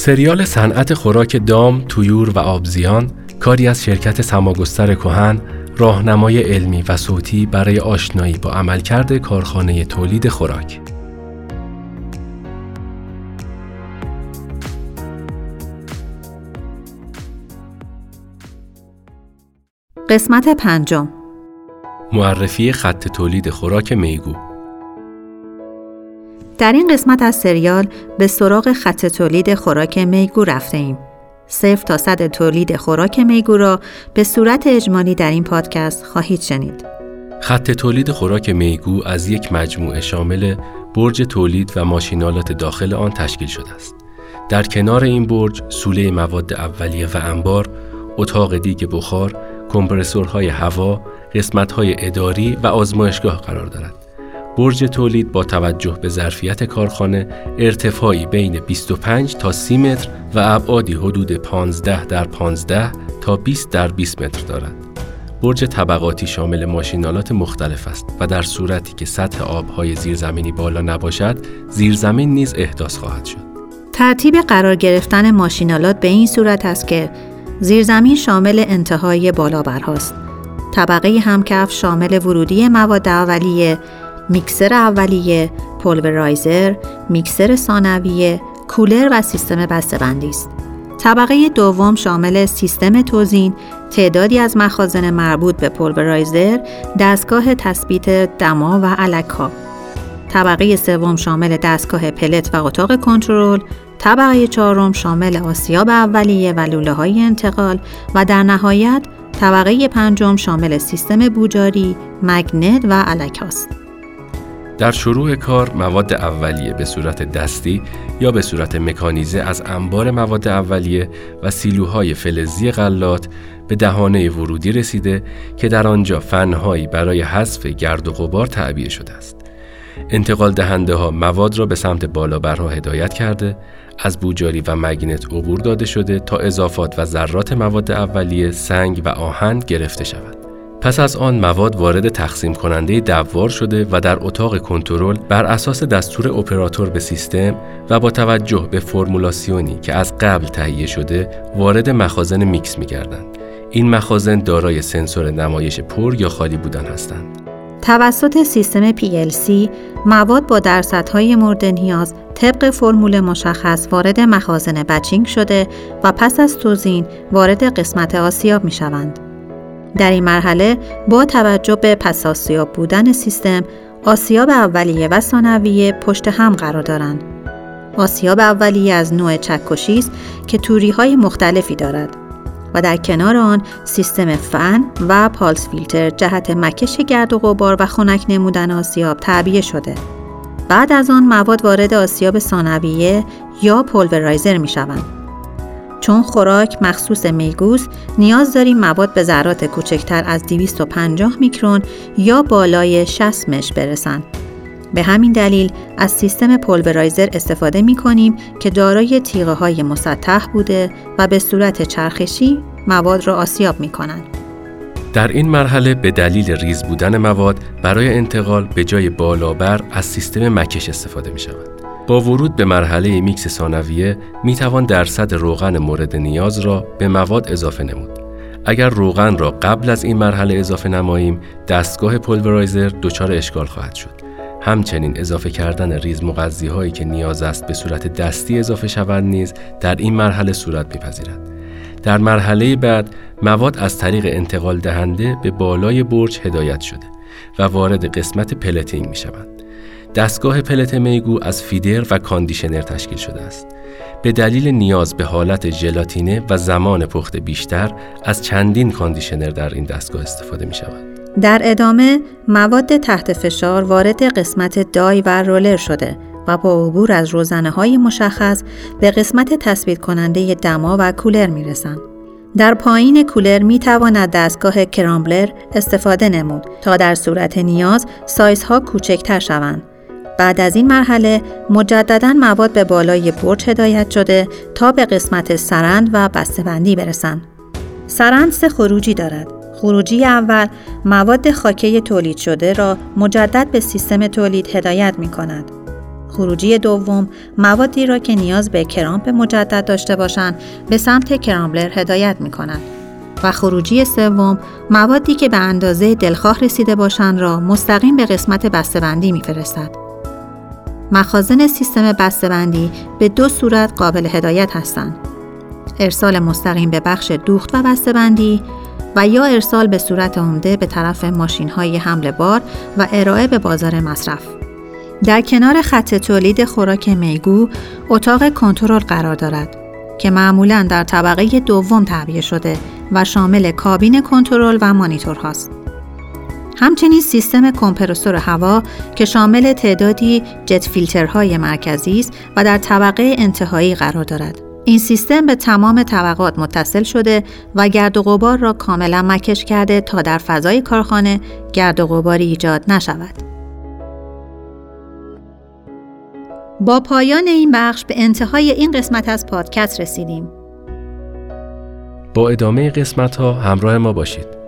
سریال صنعت خوراک دام، تویور و آبزیان کاری از شرکت سماگستر کهن راهنمای علمی و صوتی برای آشنایی با عملکرد کارخانه تولید خوراک. قسمت پنجم معرفی خط تولید خوراک میگو در این قسمت از سریال به سراغ خط تولید خوراک میگو رفته ایم. صفر تا صد تولید خوراک میگو را به صورت اجمالی در این پادکست خواهید شنید. خط تولید خوراک میگو از یک مجموعه شامل برج تولید و ماشینالات داخل آن تشکیل شده است. در کنار این برج سوله مواد اولیه و انبار، اتاق دیگ بخار، کمپرسورهای هوا، قسمت‌های اداری و آزمایشگاه قرار دارد. برج تولید با توجه به ظرفیت کارخانه ارتفاعی بین 25 تا 30 متر و ابعادی حدود 15 در 15 تا 20 در 20 متر دارد. برج طبقاتی شامل ماشینالات مختلف است و در صورتی که سطح آبهای زیرزمینی بالا نباشد، زیرزمین نیز احداث خواهد شد. ترتیب قرار گرفتن ماشینالات به این صورت است که زیرزمین شامل انتهای بالابرهاست. طبقه همکف شامل ورودی مواد اولیه، میکسر اولیه، پولورایزر، میکسر ثانویه، کولر و سیستم بسته‌بندی است. طبقه دوم شامل سیستم توزین، تعدادی از مخازن مربوط به پولورایزر، دستگاه تثبیت دما و علکها. طبقه سوم شامل دستگاه پلت و اتاق کنترل، طبقه چهارم شامل آسیاب اولیه و لوله های انتقال و در نهایت طبقه پنجم شامل سیستم بوجاری، مگنت و علک است. در شروع کار مواد اولیه به صورت دستی یا به صورت مکانیزه از انبار مواد اولیه و سیلوهای فلزی غلات به دهانه ورودی رسیده که در آنجا فنهایی برای حذف گرد و غبار تعبیه شده است. انتقال دهنده ها مواد را به سمت بالابرها هدایت کرده از بوجاری و مگنت عبور داده شده تا اضافات و ذرات مواد اولیه سنگ و آهن گرفته شود. پس از آن مواد وارد تقسیم کننده دوار شده و در اتاق کنترل بر اساس دستور اپراتور به سیستم و با توجه به فرمولاسیونی که از قبل تهیه شده وارد مخازن میکس می گردند. این مخازن دارای سنسور نمایش پر یا خالی بودن هستند. توسط سیستم PLC مواد با درصدهای مورد نیاز طبق فرمول مشخص وارد مخازن بچینگ شده و پس از توزین وارد قسمت آسیاب می شوند. در این مرحله با توجه به پس آسیاب بودن سیستم آسیاب اولیه و ثانویه پشت هم قرار دارند. آسیاب اولیه از نوع چکشی است که توری های مختلفی دارد. و در کنار آن سیستم فن و پالس فیلتر جهت مکش گرد و غبار و خنک نمودن آسیاب تعبیه شده. بعد از آن مواد وارد آسیاب ثانویه یا پولورایزر می شوند. چون خوراک مخصوص میگوز نیاز داریم مواد به ذرات کوچکتر از 250 میکرون یا بالای 60 مش برسند. به همین دلیل از سیستم پولورایزر استفاده می کنیم که دارای تیغه های مسطح بوده و به صورت چرخشی مواد را آسیاب می کنند. در این مرحله به دلیل ریز بودن مواد برای انتقال به جای بالابر از سیستم مکش استفاده می شود. با ورود به مرحله میکس ثانویه می توان درصد روغن مورد نیاز را به مواد اضافه نمود. اگر روغن را قبل از این مرحله اضافه نماییم، دستگاه pulverizer دچار اشکال خواهد شد. همچنین اضافه کردن ریز مغذی هایی که نیاز است به صورت دستی اضافه شود نیز در این مرحله صورت میپذیرد. در مرحله بعد مواد از طریق انتقال دهنده به بالای برج هدایت شده و وارد قسمت pelleting می شود. دستگاه pellet میگو از feeder و conditioner تشکیل شده است. به دلیل نیاز به حالت ژلاتینه و زمان پخت بیشتر از چندین conditioner در این دستگاه استفاده می شود. در ادامه مواد تحت فشار وارد قسمت die و roller شده و با عبور از روزنه های مشخص به قسمت تثبیت کننده دما و کولر می رسند. در پایین کولر می تواند دستگاه کرامبلر استفاده نمود تا در صورت نیاز سایزها کوچکتر شوند. بعد از این مرحله مجددا مواد به بالای برج هدایت شده تا به قسمت سرند و بسته‌بندی برسند. سرند سه خروجی دارد. خروجی اول مواد خاکه تولید شده را مجدد به سیستم تولید هدایت می کند. خروجی دوم موادی را که نیاز به کرامپ مجدد داشته باشند به سمت کرامبلر هدایت می کند. و خروجی سوم موادی که به اندازه دلخواه رسیده باشند را مستقیم به قسمت بسته‌بندی میفرستد. مخازن سیستم بسته‌بندی به دو صورت قابل هدایت هستند. ارسال مستقیم به بخش دوخت و بسته‌بندی و یا ارسال به صورت عمده به طرف ماشین های حمل بار و ارائه به بازار مصرف. در کنار خط تولید خوراک میگو اتاق کنترل قرار دارد که معمولا در طبقه دوم تعبیه شده و شامل کابین کنترل و مانیتور هاست. همچنین سیستم کمپرسور هوا که شامل تعدادی جت فیلترهای مرکزی است و در طبقه انتهایی قرار دارد. این سیستم به تمام طبقات متصل شده و گرد و غبار را کاملا مکش کرده تا در فضای کارخانه گرد و غباری ایجاد نشود. با پایان این بخش به انتهای این قسمت از پادکست رسیدیم. با ادامه قسمت ها همراه ما باشید.